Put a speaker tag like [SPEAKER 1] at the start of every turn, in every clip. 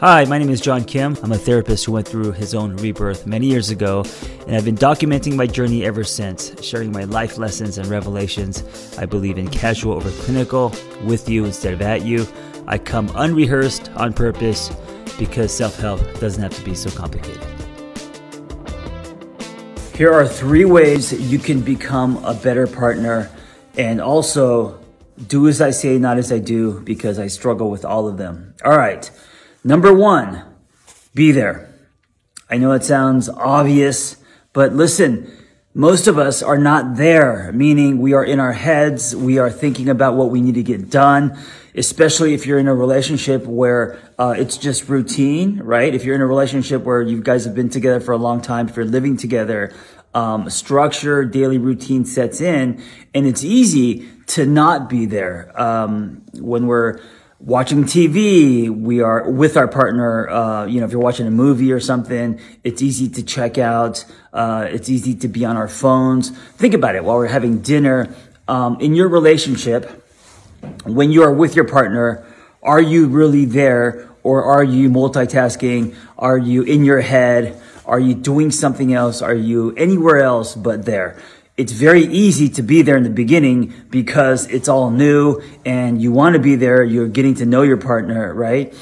[SPEAKER 1] Hi, my name is John Kim. I'm a therapist who went through his own rebirth many years ago, and I've been documenting my journey ever since, sharing my life lessons and revelations. I believe in casual over clinical, with you instead of at you. I come unrehearsed on purpose because self help doesn't have to be so complicated. Here are three ways you can become a better partner and also do as I say, not as I do, because I struggle with all of them. All right. Number one, be there. I know it sounds obvious, but listen, most of us are not there, meaning we are in our heads. We are thinking about what we need to get done, especially if you're in a relationship where uh, it's just routine, right? If you're in a relationship where you guys have been together for a long time, if you're living together, um, structure, daily routine sets in, and it's easy to not be there. Um, when we're watching TV, we are with our partner. Uh, you know, if you're watching a movie or something, it's easy to check out. Uh, it's easy to be on our phones. Think about it while we're having dinner. Um, in your relationship, when you are with your partner, are you really there or are you multitasking? Are you in your head? Are you doing something else? Are you anywhere else but there? It's very easy to be there in the beginning because it's all new and you want to be there. You're getting to know your partner, right?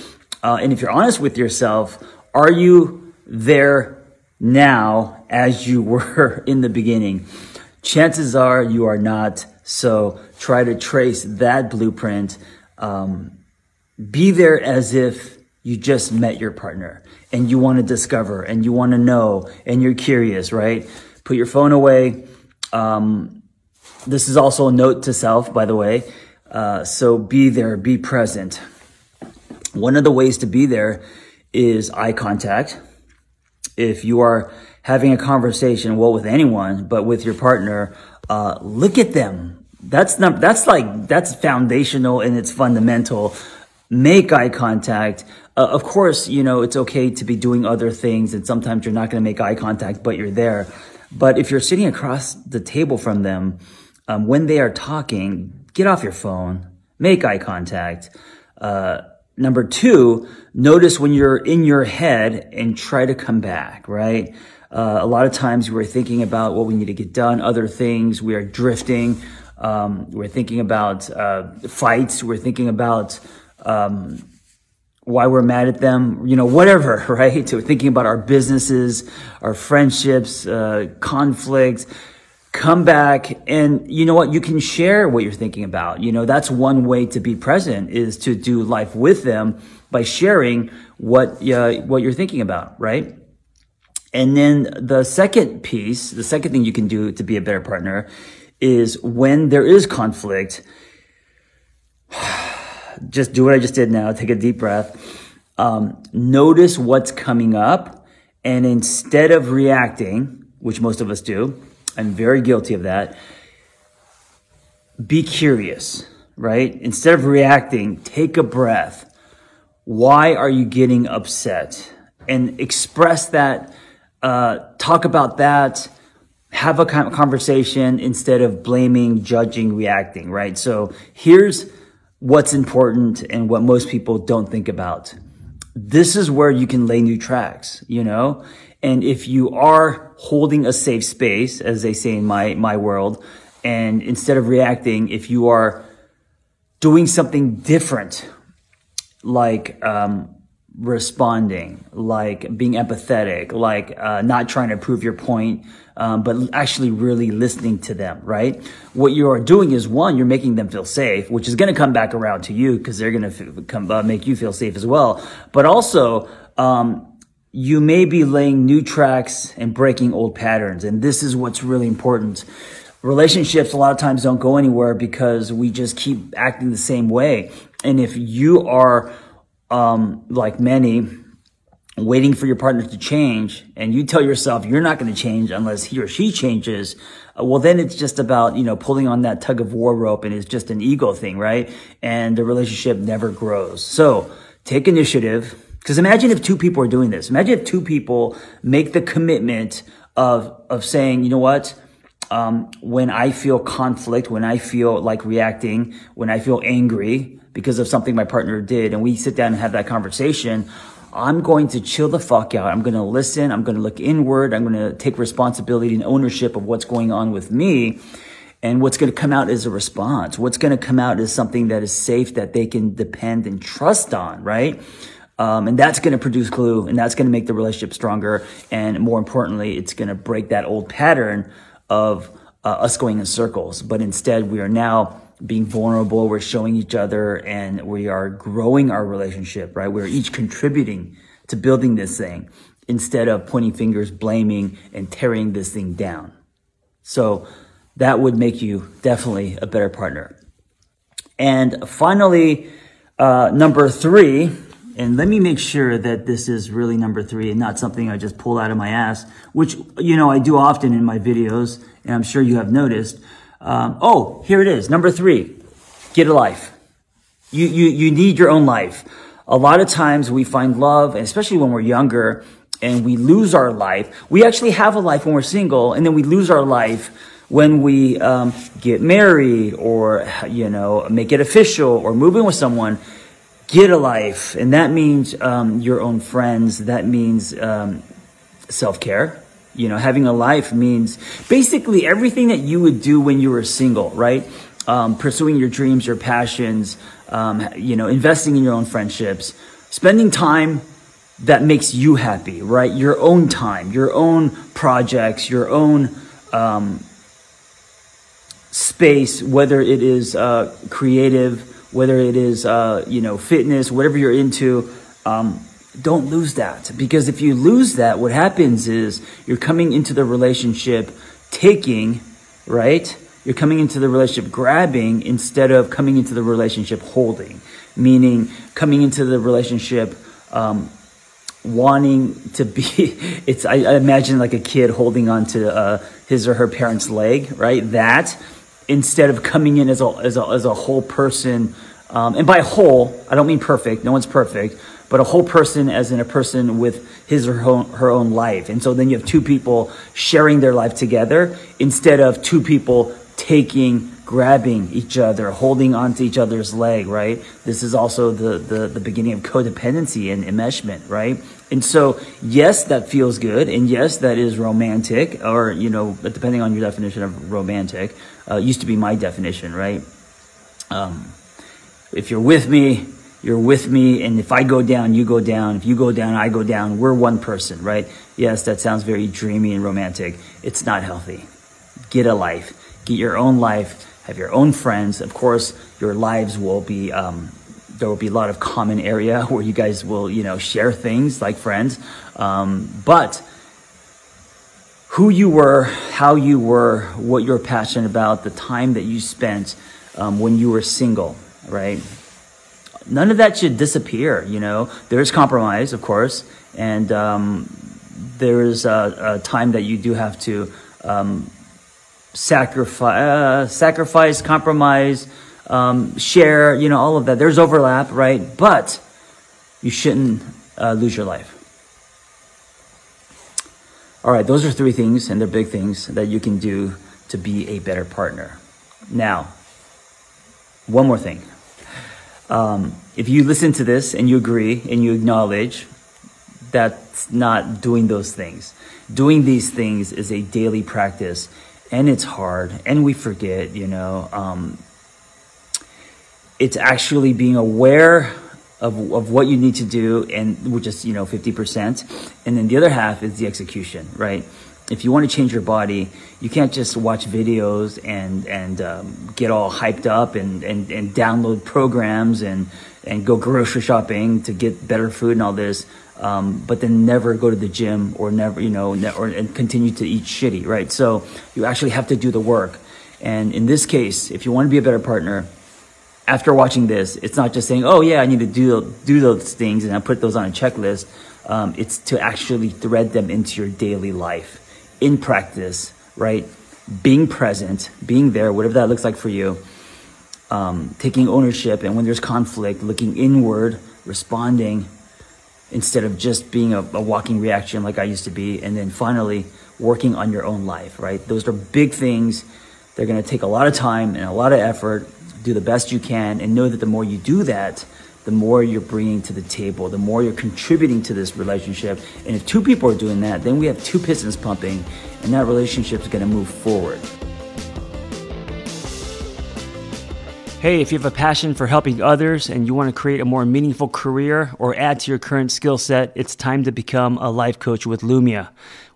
[SPEAKER 1] Uh, and if you're honest with yourself, are you there now as you were in the beginning? Chances are you are not. So try to trace that blueprint. Um, be there as if you just met your partner and you want to discover and you want to know and you're curious, right? Put your phone away um, this is also a note to self, by the way. Uh, so be there, be present. One of the ways to be there is eye contact. If you are having a conversation, well, with anyone, but with your partner, uh, look at them. That's not, that's like, that's foundational and it's fundamental. Make eye contact. Uh, of course, you know, it's okay to be doing other things and sometimes you're not going to make eye contact, but you're there. But if you're sitting across the table from them, um, when they are talking, get off your phone, make eye contact. Uh, number two, notice when you're in your head and try to come back, right? Uh, a lot of times we're thinking about what we need to get done, other things. We are drifting. Um, we're thinking about uh, fights. We're thinking about um, why we're mad at them, you know, whatever, right? So thinking about our businesses, our friendships, uh, conflicts, come back and you know what? You can share what you're thinking about. You know, that's one way to be present is to do life with them by sharing what, uh, what you're thinking about, right? And then the second piece, the second thing you can do to be a better partner is when there is conflict, just do what I just did now. Take a deep breath. Um, notice what's coming up. And instead of reacting, which most of us do, I'm very guilty of that, be curious, right? Instead of reacting, take a breath. Why are you getting upset? And express that, uh, talk about that, have a conversation instead of blaming, judging, reacting, right? So here's what's important and what most people don't think about. This is where you can lay new tracks, you know? And if you are holding a safe space, as they say in my, my world, and instead of reacting, if you are doing something different, like, um, responding, like being empathetic, like uh, not trying to prove your point, um, but actually really listening to them, right? What you are doing is one, you're making them feel safe, which is going to come back around to you because they're going to come uh, make you feel safe as well. But also, um, you may be laying new tracks and breaking old patterns, and this is what's really important. Relationships a lot of times don't go anywhere because we just keep acting the same way. And if you are um, like many, waiting for your partner to change and you tell yourself you're not going to change unless he or she changes, uh, well, then it's just about, you know, pulling on that tug of war rope and it's just an ego thing, right? And the relationship never grows. So take initiative. Because imagine if two people are doing this. Imagine if two people make the commitment of, of saying, you know what? Um, when I feel conflict, when I feel like reacting, when I feel angry, because of something my partner did and we sit down and have that conversation, I'm going to chill the fuck out. I'm going to listen. I'm going to look inward. I'm going to take responsibility and ownership of what's going on with me. And what's going to come out is a response. What's going to come out is something that is safe that they can depend and trust on, right? Um, and that's going to produce glue and that's going to make the relationship stronger. And more importantly, it's going to break that old pattern of uh, us going in circles. But instead, we are now being vulnerable. We're showing each other and we are growing our relationship, right? We're each contributing to building this thing instead of pointing fingers, blaming and tearing this thing down. So that would make you definitely a better partner. And finally, uh, number three, and let me make sure that this is really number three and not something I just pull out of my ass, which, you know, I do often in my videos, and I'm sure you have noticed. Um, oh, here it is. Number three, get a life. You, you, you need your own life. A lot of times we find love, especially when we're younger and we lose our life. We actually have a life when we're single, and then we lose our life when we um, get married or, you know, make it official or move in with someone get a life. And that means um, your own friends. That means um, self care. You know, having a life means basically everything that you would do when you were single, right? Um, pursuing your dreams, your passions, um, you know, investing in your own friendships, spending time that makes you happy, right? Your own time, your own projects, your own um, space, whether it is uh, creative, whether it is uh, you know fitness, whatever you're into. Um, don't lose that because if you lose that, what happens is you're coming into the relationship taking, right? You're coming into the relationship grabbing instead of coming into the relationship holding, meaning coming into the relationship um, wanting to be. It's I, I, imagine like a kid holding on to uh, his or her parent's leg, right? That instead of coming in as a, as a, as a whole person. Um, and by whole, I don't mean perfect, no one's perfect, but a whole person as in a person with his or her own, life. And so then you have two people sharing their life together instead of two people taking, grabbing each other, holding onto each other's leg, right? This is also the, the, the beginning of codependency and enmeshment, right? And so, yes, that feels good. And yes, that is romantic or, you know, depending on your definition of romantic, uh, used to be my definition, right? Um, if you're with me, you're with me. And if I go down, you go down. If you go down, I go down. We're one person, right? Yes, that sounds very dreamy and romantic. It's not healthy. Get a life. Get your own life. Have your own friends. Of course, your lives will be, um, there will be a lot of common area where you guys will, you know, share things like friends. Um, but who you were, how you were, what you're passionate about, the time that you spent um, when you were single, right? None of that should disappear, you know. There's compromise, of course, and um, there's a, a, time that you do have to um, sacrifice, uh, sacrifice, compromise, um, share, you know, all of that. There's overlap, right? But you shouldn't uh, lose your life. All right, those are three things, and they're big things that you can do to be a better partner. Now, one more thing. Um, if you listen to this and you agree and you acknowledge that's not doing those things, doing these things is a daily practice and it's hard and we forget, you know. Um, it's actually being aware of, of what you need to do and which is you know 50% and then the other half is the execution right? If you want to change your body you can't just watch videos and and um, get all hyped up and, and and download programs and and go grocery shopping to get better food and all this um, but then never go to the gym or never you know ne- or and continue to eat shitty right? So you actually have to do the work. And in this case if you want to be a better partner after watching this, it's not just saying, "Oh yeah, I need to do do those things," and I put those on a checklist. Um, it's to actually thread them into your daily life, in practice, right? Being present, being there, whatever that looks like for you. Um, taking ownership, and when there's conflict, looking inward, responding instead of just being a, a walking reaction like I used to be, and then finally working on your own life. Right? Those are big things. They're going to take a lot of time and a lot of effort do the best you can and know that the more you do that, the more you're bringing to the table, the more you're contributing to this relationship. And if two people are doing that, then we have two pistons pumping, and that relationship is going to move forward. Hey, if you have a passion for helping others and you want to create a more meaningful career or add to your current skill set, it's time to become a life coach with Lumia.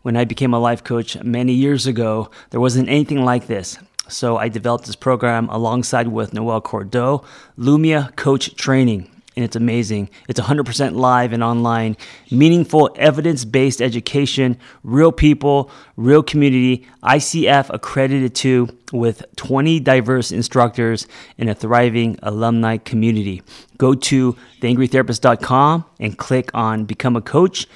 [SPEAKER 1] When I became a life coach many years ago, there wasn't anything like this. So I developed this program alongside with Noelle Cordeaux, Lumia Coach Training and it's amazing. It's 100% live and online, meaningful, evidence based education, real people, real community, ICF accredited too, with 20 diverse instructors and a thriving alumni community. Go to theangrytherapist.com and click on Become a Coach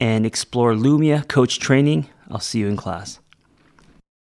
[SPEAKER 1] and explore Lumia Coach Training. I'll see you in class.